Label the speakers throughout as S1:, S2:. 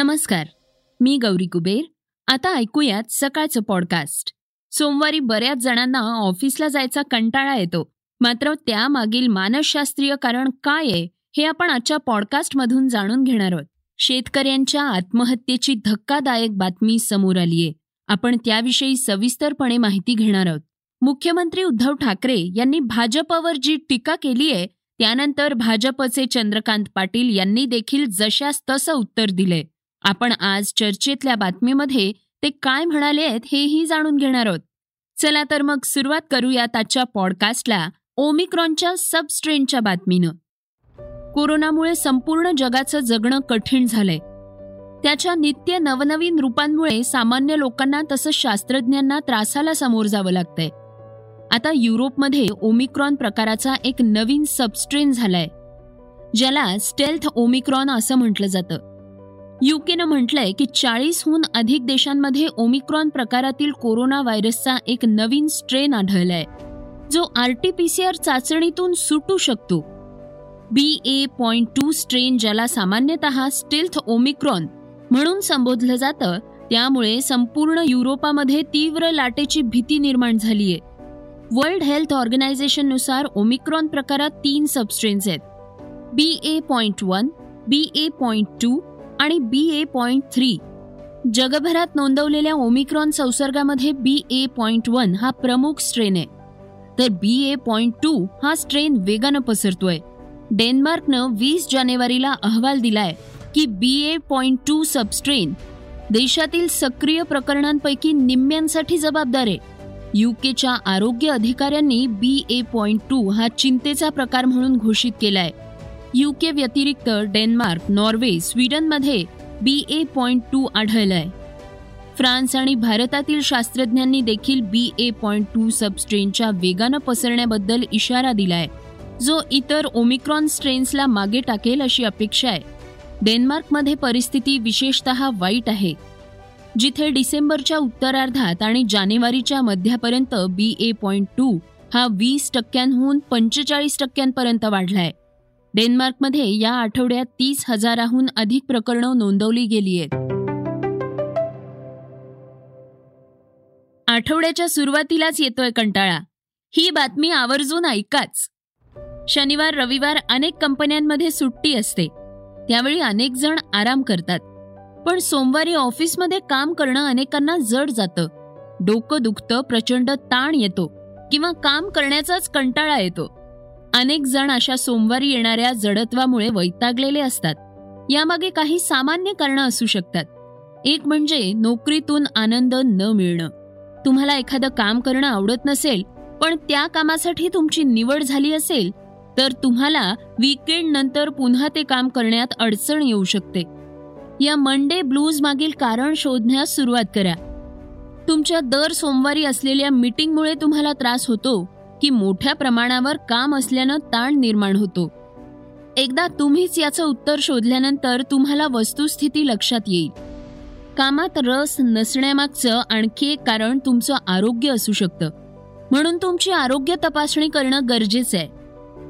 S1: नमस्कार मी गौरी कुबेर. आता ऐकूयात सकाळचं पॉडकास्ट सोमवारी बऱ्याच जणांना ऑफिसला जायचा कंटाळा येतो. मात्र त्यामागील मानसशास्त्रीय कारण काय आहे हे आपण आजच्या पॉडकास्टमधून जाणून घेणार आहोत. शेतकऱ्यांच्या आत्महत्येची धक्कादायक बातमी समोर आलीये आपण त्याविषयी सविस्तरपणे माहिती घेणार आहोत. मुख्यमंत्री उद्धव ठाकरे यांनी भाजपवर जी टीका केली आहे त्यानंतर भाजपचे चंद्रकांत पाटील यांनी देखील जशास तसं उत्तर दिले आपण आज चर्चेतल्या बातमीमध्ये ते काय म्हणाले आहेत हेही जाणून घेणार आहोत. चला तर मग सुरुवात करूयात आजच्या पॉडकास्टला ओमिक्रॉनच्या सबस्ट्रेनच्या बातमीनं. कोरोनामुळे संपूर्ण जगाचं जगणं कठीण झालंय. त्याच्या नित्य नवनवीन रूपांमुळे सामान्य लोकांना तसंच शास्त्रज्ञांना त्रासाला समोर जावं लागतंय. आता युरोपमध्ये ओमिक्रॉन प्रकाराचा एक नवीन सबस्ट्रेन झालाय. ज्याला स्टेल्थ ओमिक्रॉन असं म्हटलं जातं. युकेनं म्हटलंय की चाळीसहून अधिक देशांमध्ये ओमिक्रॉन प्रकारातील कोरोना व्हायरसचा एक नवीन स्ट्रेन आढळलाय जो आरटीपीसीआर चाचणीतून सुटू शकतो. B A point two strain ज्याला सामान्यतः स्टिल्थ ओमिक्रॉन म्हणून संबोधलं जातं त्यामुळे संपूर्ण युरोपामध्ये तीव्र लाटेची भीती निर्माण झालीय. वर्ल्ड हेल्थ ऑर्गनायझेशननुसार ओमिक्रॉन प्रकारात तीन सबस्ट्रेन्स आहेत. B A point one B A point two आणि बी ए पॉइंट थ्री जगभरात नोंदवलेल्या ओमिक्रॉन संसर्गामध्ये बी ए पॉइंट वन हा प्रमुख स्ट्रेन आहे. तर बी ए पॉइंट टू हा स्ट्रेन वेगानं पसरतोय. डेन्मार्कनं वीस जानेवारीला अहवाल दिलाय की बी ए पॉइंट टू सबस्ट्रेन देशातील सक्रिय प्रकरणांपैकी निम्म्यांसाठी जबाबदार आहे. युकेच्या आरोग्य अधिकाऱ्यांनी बी ए पॉइंट टू हा चिंतेचा प्रकार म्हणून घोषित केलाय. युके व्यतिरिक्त डेन्मार्क नॉर्वे स्वीडनमध्ये बी ए पॉईंट टू आढळलाय. फ्रान्स आणि भारतातील शास्त्रज्ञांनी देखील बी ए पॉईंट टू सबस्ट्रेनच्या वेगानं पसरण्याबद्दल इशारा दिलाय जो इतर ओमिक्रॉन स्ट्रेन्सला मागे टाकेल अशी अपेक्षा आहे. डेन्मार्कमध्ये परिस्थिती विशेषतः वाईट आहे. जिथे डिसेंबरच्या उत्तरार्धात आणि जानेवारीच्या मध्यापर्यंत बी ए पॉईंट टू हा वीस टक्क्यांहून पंचेचाळीस टक्क्यांपर्यंत वाढलाय. डेन्मार्कमध्ये या आठवड्यात तीस हजाराहून अधिक प्रकरणं नोंदवली गेली आहेत. आठवड्याच्या सुरुवातीलाच येतोय कंटाळा. ही बातमी आवर्जून ऐकाच. शनिवार रविवार अनेक कंपन्यांमध्ये सुट्टी असते. त्यावेळी अनेक जण आराम करतात. पण सोमवारी ऑफिसमध्ये काम करणं अनेकांना जड जातं. डोकं दुखतं प्रचंड ताण येतो किंवा काम करण्याचाच कंटाळा येतो. अनेक जण अशा सोमवारी येणाऱ्या जडत्वामुळे वैतागलेले असतात. यामागे काही सामान्य कारणं असू शकतात. एक म्हणजे नोकरीतून आनंद न मिळणं. तुम्हाला एखादं काम करणं आवडत नसेल पण त्या कामासाठी तुमची निवड झाली असेल तर तुम्हाला वीकेंड नंतर पुन्हा ते काम करण्यात अडचण येऊ शकते. या मंडे ब्लूज मागील कारण शोधण्यास सुरुवात करा. तुमच्या दर सोमवारी असलेल्या मीटिंगमुळे तुम्हाला त्रास होतो की मोठ्या प्रमाणावर काम असल्यानं ताण निर्माण होतो. एकदा तुम्हीच याचं उत्तर शोधल्यानंतर तुम्हाला वस्तुस्थिती लक्षात येईल. कामात रस नसण्यामागचं आणखी एक कारण तुमचं आरोग्य असू शकतं. म्हणून तुमची आरोग्य तपासणी करणं गरजेचं आहे.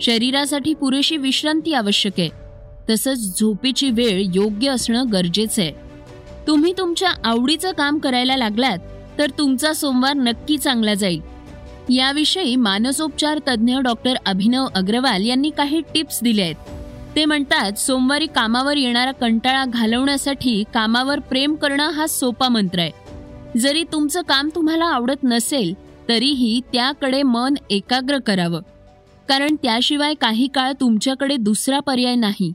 S1: शरीरासाठी पुरेशी विश्रांती आवश्यक आहे. तसंच झोपेची वेळ योग्य असणं गरजेचं आहे. तुम्ही तुमच्या आवडीचं काम करायला लागलात तर तुमचा सोमवार नक्की चांगला जाईल. याविषयी मानसोपचार तज्ज्ञ डॉक्टर अभिनव अग्रवाल यांनी काही टिप्स दिले आहेत. ते म्हणतात सोमवारी कामावर येणारा कंटाळा घालवण्यासाठी कामावर प्रेम करणं हा सोपा मंत्र आहे. जरी तुमचं काम तुम्हाला आवडत नसेल तरीही त्याकडे मन एकाग्र करावं. कारण त्याशिवाय काही काळ तुमच्याकडे दुसरा पर्याय नाही.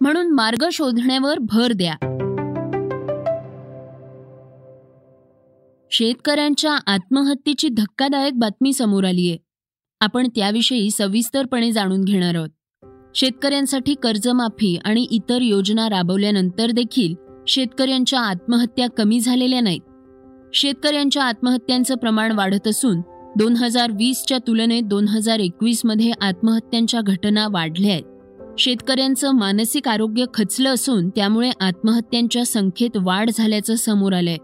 S1: म्हणून मार्ग शोधण्यावर भर द्या. शेतकऱ्यांच्या आत्महत्येची धक्कादायक बातमी समोर आलीय. आपण त्याविषयी सविस्तरपणे जाणून घेणार आहोत. शेतकऱ्यांसाठी कर्जमाफी आणि इतर योजना राबवल्यानंतर देखील शेतकऱ्यांच्या आत्महत्या कमी झालेल्या नाहीत. शेतकऱ्यांच्या आत्महत्यांचं प्रमाण वाढत असून दोन हजार वीसच्या तुलनेत दोन हजार एकवीसमध्ये आत्महत्यांच्या घटना वाढल्या आहेत. शेतकऱ्यांचं मानसिक आरोग्य खचलं असून त्यामुळे आत्महत्यांच्या संख्येत वाढ झाल्याचं समोर आलंय.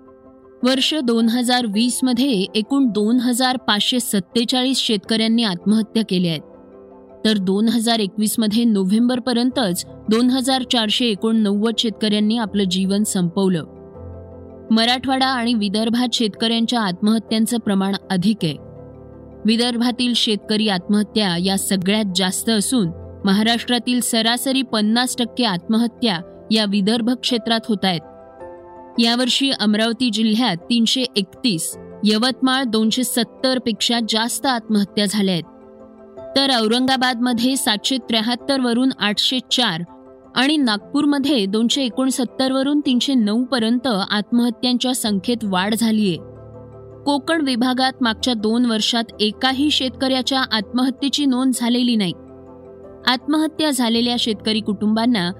S1: वर्ष दोन हजार वीसमध्ये एकूण दोन हजार पाचशे सत्तेचाळीस शेतकऱ्यांनी आत्महत्या केल्या आहेत. तर दोन हजार एकवीसमध्ये नोव्हेंबरपर्यंतच दोन हजार चारशे एकोणनव्वद शेतकऱ्यांनी आपलं जीवन संपवलं. मराठवाडा आणि विदर्भात शेतकऱ्यांच्या आत्महत्यांचं प्रमाण अधिक आहे. विदर्भातील शेतकरी आत्महत्या या सगळ्यात जास्त असून महाराष्ट्रातील सरासरी पन्नास टक्के आत्महत्या या विदर्भ क्षेत्रात होत आहेत. यावर्षी अमरावती जिल्ह्यात तीनशे एकतीस यवतमाळ दोनशे सत्तरपेक्षा जास्त आत्महत्या झाल्या आहेत. तर औरंगाबादमध्ये सातशे त्र्याहत्तर वरून आठशे चार आणि नागपूरमध्ये दोनशे एकोणसत्तर वरून तीनशे नऊ पर्यंत आत्महत्यांच्या संख्येत वाढ झालीय. कोकण विभागात मागच्या दोन वर्षात एकाही शेतकऱ्याच्या आत्महत्येची नोंद झालेली नाही. आत्महत्या झालेल्या शेतकरी कुटुंबांना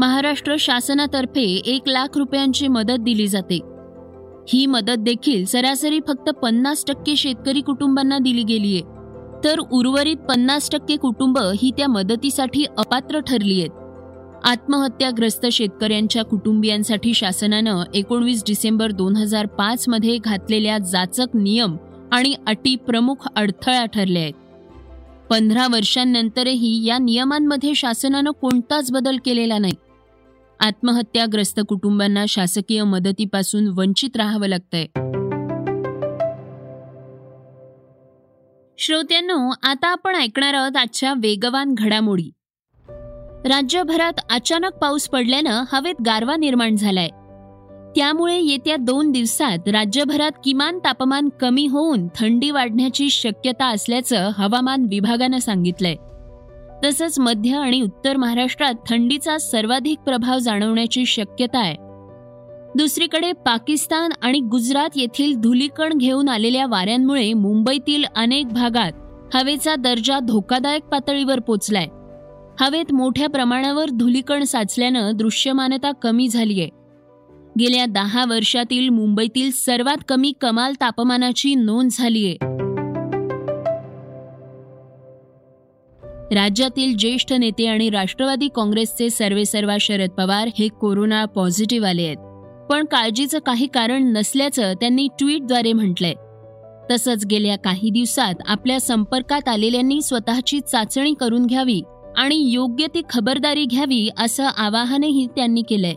S1: महाराष्ट्र शासनातर्फे एक लाख रुपयांची मदत दिली जाते. ही मदत देखील सरासरी फक्त पन्नास टक्के शेतकरी कुटुंबांना दिली गेलीय. तर उर्वरित पन्नास टक्के कुटुंब ही त्या मदतीसाठी अपात्र ठरली आहेत आत्महत्याग्रस्त शेतकऱ्यांच्या कुटुंबियांसाठी शासनानं एकोणवीस डिसेंबर दोन हजार पाचमध्ये घातलेल्या जाचक नियम आणि अटी प्रमुख अडथळा ठरल्या आहेत पंधरा वर्षांनंतरही या नियमांमध्ये शासनानं कोणताच बदल केलेला नाही. आत्महत्याग्रस्त कुटुंबांना शासकीय मदतीपासून वंचित राहावं लागतंय. श्रोत्यांनो आता आपण ऐकणार आहोत आजच्या वेगवान घडामोडी. राज्यभरात अचानक पाऊस पडल्यानं हवेत गारवा निर्माण झालाय. त्यामुळे येत्या दोन दिवसात राज्यभरात किमान तापमान कमी होऊन थंडी वाढण्याची शक्यता असल्याचं हवामान विभागानं सांगितलंय. तसंच मध्य आणि उत्तर महाराष्ट्रात थंडीचा सर्वाधिक प्रभाव जाणवण्याची शक्यता आहे. दुसरीकडे पाकिस्तान आणि गुजरात येथील धुलीकण घेऊन आलेल्या वाऱ्यांमुळे मुंबईतील अनेक भागात हवेचा दर्जा धोकादायक पातळीवर पोचलाय. हवेत मोठ्या प्रमाणावर धुलीकण साचल्यानं दृश्यमानता कमी झालीय. गेल्या दहा वर्षातील मुंबईतील सर्वात कमी कमाल तापमानाची नोंद झालीय. राज्यातील ज्येष्ठ नेते आणि राष्ट्रवादी काँग्रेसचे सर्वेसर्वा शरद पवार हे कोरोना पॉझिटिव्ह आले आहेत. पण काळजीचं काही कारण नसल्याचं त्यांनी ट्विटद्वारे म्हटलंय. तसंच गेल्या काही दिवसात आपल्या संपर्कात आलेल्यांनी स्वतःची चाचणी करून घ्यावी आणि योग्य ती खबरदारी घ्यावी असं आवाहनही त्यांनी केलंय.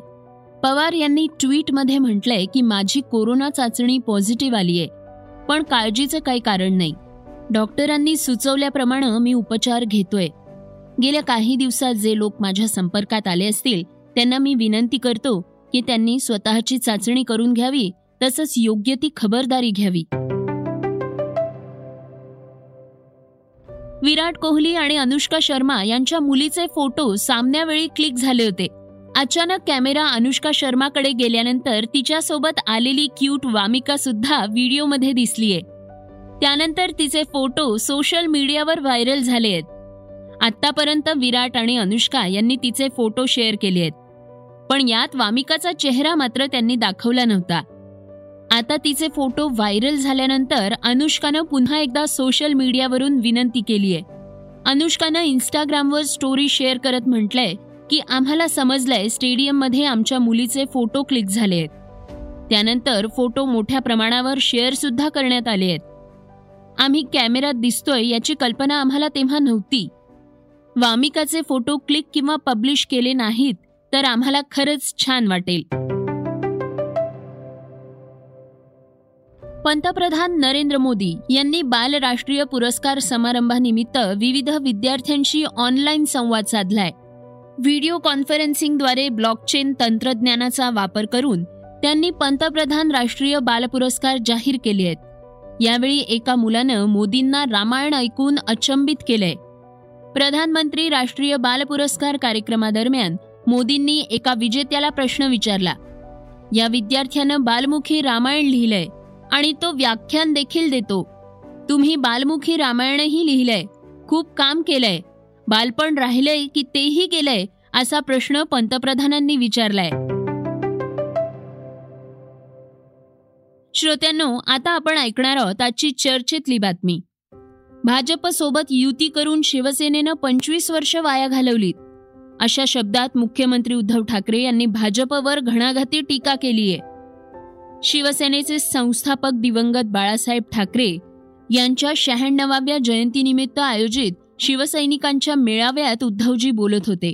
S1: पवार यांनी ट्विटमध्ये म्हटलंय की माझी कोरोना चाचणी पॉझिटिव्ह आलीय पण काळजीचं काही कारण नाही. डॉक्टरांनी सुचवल्याप्रमाणे मी उपचार घेतोय. गेल्या काही दिवसात जे लोक माझ्या संपर्कात आले असतील त्यांना मी विनंती करतो की त्यांनी स्वतःची चाचणी करून घ्यावी तसंच योग्य ती खबरदारी घ्यावी. विराट कोहली आणि अनुष्का शर्मा यांच्या मुलीचे फोटो सामन्यावेळी क्लिक झाले होते. अचानक कॅमेरा अनुष्का शर्माकडे गेल्यानंतर तिच्यासोबत आलेली क्यूट वामिका सुद्धा व्हिडिओमध्ये दिसलीये त्यानंतर तिचे फोटो सोशल मीडियावर व्हायरल झाले आहेत. आतापर्यंत विराट आणि अनुष्का यांनी तिचे फोटो शेअर केले आहेत. पण यात वामिकाचा चेहरा मात्र त्यांनी दाखवला नव्हता. आता तिचे फोटो व्हायरल झाल्यानंतर अनुष्कानं पुन्हा एकदा सोशल मीडियावरून विनंती केली आहे. अनुष्कानं इन्स्टाग्रामवर स्टोरी शेअर करत म्हटलंय की आम्हाला समजलंय स्टेडियममध्ये आमच्या मुलीचे फोटो क्लिक झाले आहेत. त्यानंतर फोटो मोठ्या प्रमाणावर शेअर सुद्धा करण्यात आले आहेत. आम्ही कॅमेऱ्यात दिसतोय याची कल्पना आम्हाला तेव्हा नव्हती. वामिकाचे फोटो क्लिक किंवा पब्लिश केले नाहीत तर आम्हाला खरंच छान वाटेल. पंतप्रधान नरेंद्र मोदी यांनी बाल राष्ट्रीय पुरस्कार समारंभानिमित्त विविध विद्यार्थ्यांशी ऑनलाईन संवाद साधलाय. व्हिडिओ कॉन्फरन्सिंगद्वारे ब्लॉकचेन तंत्रज्ञानाचा वापर करून त्यांनी पंतप्रधान राष्ट्रीय बाल पुरस्कार जाहीर केले आहेत. यावेळी एका मुलानं मोदींना रामायण ऐकून अचंबित केलंय. प्रधानमंत्री राष्ट्रीय बाल पुरस्कार कार्यक्रमादरम्यान मोदींनी एका विजेत्याला प्रश्न विचारला. या विद्यार्थ्यानं बालमुखी रामायण लिहिलंय आणि तो व्याख्यान देखील देतो. तुम्ही बालमुखी रामायणही लिहिलंय. खूप काम केलंय. बालपण राहिलंय की तेही गेलंय असा प्रश्न पंतप्रधानांनी विचारलाय. श्रोत्यांनो आता आपण ऐकणार आहोत आजची चर्चेतली बातमी. भाजप सोबत युती करून शिवसेनेनं पंचवीस वर्ष वाया घालवलीत. अशा शब्दात मुख्यमंत्री उद्धव ठाकरे यांनी भाजपवर घणाघाती टीका केली आहे शिवसेनेचे संस्थापक दिवंगत बाळासाहेब ठाकरे यांच्या शहाण्णवाव्या जयंतीनिमित्त आयोजित शिवसैनिकांच्या मेळाव्यात उद्धवजी बोलत होते.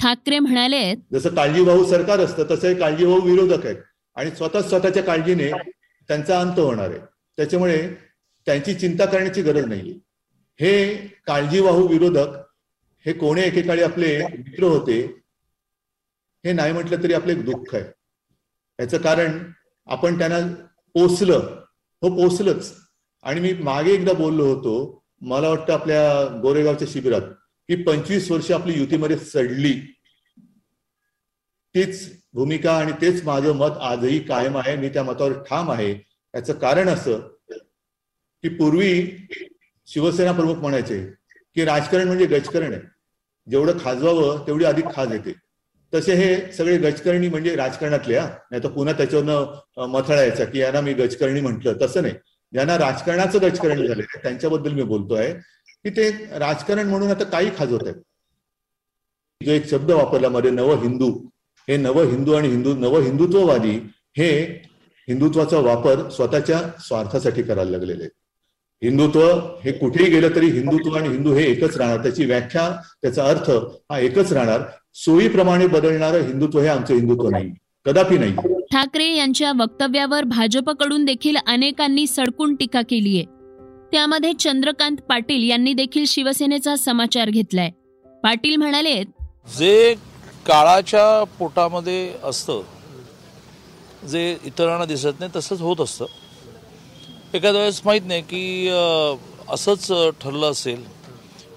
S1: ठाकरे म्हणाले
S2: जसं काळजीभाऊ सरकार असतं तसं हे काळजीभाऊ विरोधक आहेत. आणि स्वतः स्वतःच्या काळजीने त्यांचा अंत होणार आहे. त्याच्यामुळे त्यांची चिंता करण्याची गरज नाही हे काळजीवाहू विरोधक हे कोणे एकेकाळी आपले मित्र होते हे नाही म्हटलं तरी आपले एक दुःख आहे. याचं कारण आपण त्यांना पोचलं हो पोचलंच आणि मी मागे एकदा बोललो होतो मला वाटतं आपल्या गोरेगावच्या शिबिरात की पंचवीस वर्ष आपली युतीमध्ये सडली. तीच भूमिका आणि तेच माझं मत आजही कायम आहे. मी त्या मतावर ठाम आहे. याचं कारण असं की पूर्वी शिवसेना प्रमुख म्हणायचे की राजकारण म्हणजे गजकरण आहे. जेवढं खाजवावं तेवढी अधिक खाज येते. तसे हे सगळे गजकरणी म्हणजे राजकारणातले हा. नाही तर पुन्हा त्याच्यावरनं मथळायचा की यांना मी गजकरणी म्हटलं. तसं नाही. ज्यांना राजकारणाचं राजकारण झालेलं आहे त्यांच्याबद्दल मी बोलतोय की ते राजकारण म्हणून आता काही खाजवत आहेत. जो एक शब्द वापरला मध्ये नव हिंदू हे नव हिंदू आणि हिंदू नव हिंदुत्ववादी हे हिंदुत्वाचा वापर स्वतःच्या स्वार्थासाठी करायला लागलेले आहेत. हिंदुत्व हे कुठेही गेलं तरी हिंदुत्व आणि हिंदू हे एकच राहणार. त्याची व्याख्या त्याचा अर्थ हा एकच राहणार. सोयीप्रमाणे बदलणारं हिंदुत्व हे आमचं हिंदुत्व नाही. कदापि नाही.
S1: ठाकरे यांच्या वक्तव्यावर भाजपकडून देखील अनेकांनी सडकून टीका केली आहे. त्यामध्ये चंद्रकांत पाटील यांनी देखील शिवसेनेचा समाचार घेतलाय. पाटील म्हणाले
S3: जे काळाच्या पोटामध्ये असतं जे इतरांना दिसत नाही तसंच होत असतं. एखाद्या वेळेस माहीत नाही की असंच ठरलं असेल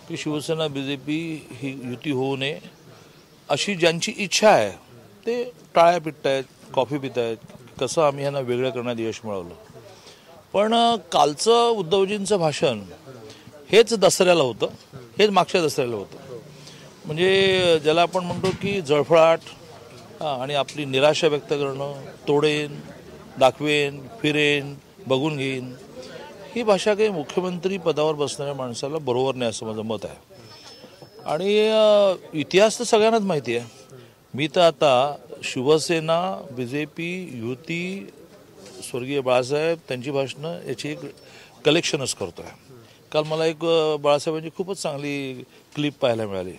S3: की शिवसेना बी जे पी ही युती होऊ नये अशी ज्यांची इच्छा आहे ते टाळ्या पिटत आहेत कॉफी पित आहेत कसं आम्ही ह्यांना वेगळं करण्यात यश मिळवलं. पण कालचं उद्धवजींचं भाषण हेच दसऱ्याला होतं. हेच मागच्या दसऱ्याला होतं. म्हणजे ज्याला आपण म्हणतो की जळफळाट आणि आपली निराशा व्यक्त करणं तोडेन दाखवेन फिरेन बघून घेईन ही भाषा काही मुख्यमंत्री पदावर बसणाऱ्या माणसाला बरोबर नाही असं माझं मत आहे. आणि इतिहास तर सगळ्यांनाच माहिती आहे. मी तर आता शिवसेना बी जे पी युती स्वर्गीय बाळासाहेब त्यांची भाषणं याची एक कलेक्शनच करतो आहे काल मला एक बाळासाहेबांची खूपच चांगली क्लिप पाहायला मिळाली.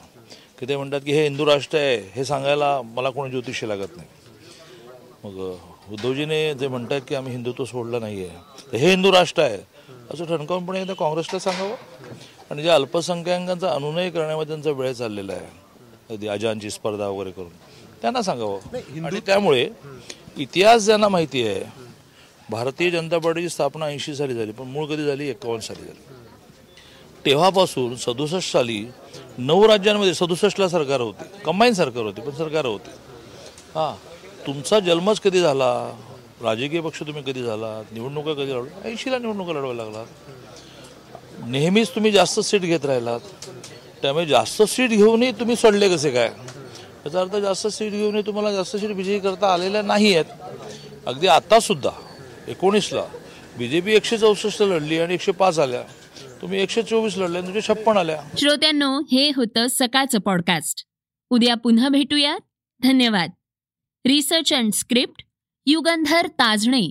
S3: की ते म्हणतात की हे हिंदू राष्ट्र आहे हे सांगायला मला कोणी ज्योतिषी लागत नाही. मग उद्धवजीने जे म्हणतात की आम्ही हिंदुत्व सोडलं नाही आहे हे हिंदू राष्ट्र आहे. असं ठणकावूनपणे एकदा काँग्रेसला सांगावं. आणि ज्या अल्पसंख्याकांचा अनुनय करण्यामध्ये त्यांचा वेळ चाललेला आहे. अगदी अजांची स्पर्धा वगैरे करून. त्यांना सांगावं. आणि त्यामुळे इतिहास ज्यांना माहिती आहे भारतीय जनता पार्टीची स्थापना ऐंशी साली झाली पण मूळ कधी झाली? एकावन्न साली झाली. तेव्हापासून सदुसष्ट साली नऊ राज्यांमध्ये सदुसष्टला सरकार होते कंबाईन सरकार होते पण सरकार होते. हां तुमचा जन्मच कधी झाला? राजकीय पक्ष तुम्ही कधी झाला? निवडणुका कधी लढवल्या ऐंशीला निवडणुका लढवायला लागलात. नेहमीच तुम्ही जास्त सीट घेत राहिलात. त्यामुळे जास्त सीट घेऊनही तुम्ही सोडले कसे काय? याचा अर्थ जास्त सीट घेऊनही तुम्हाला जास्त सीट बीजेपी करता आलेल्या नाही आहेत अगदी आत्तासुद्धा एकोणीसला बी जे पी एकशे चौसष्ट लढली आणि एकशे पाच आल्या. तुम्ही एकशे चोवीस लढल्या तुम्ही छप्पन आल्या.
S1: श्रोत्यांनो हे होतं सकाळचं पॉडकास्ट उद्या पुन्हा भेटूया धन्यवाद. Research and script Yugandhar Tajne.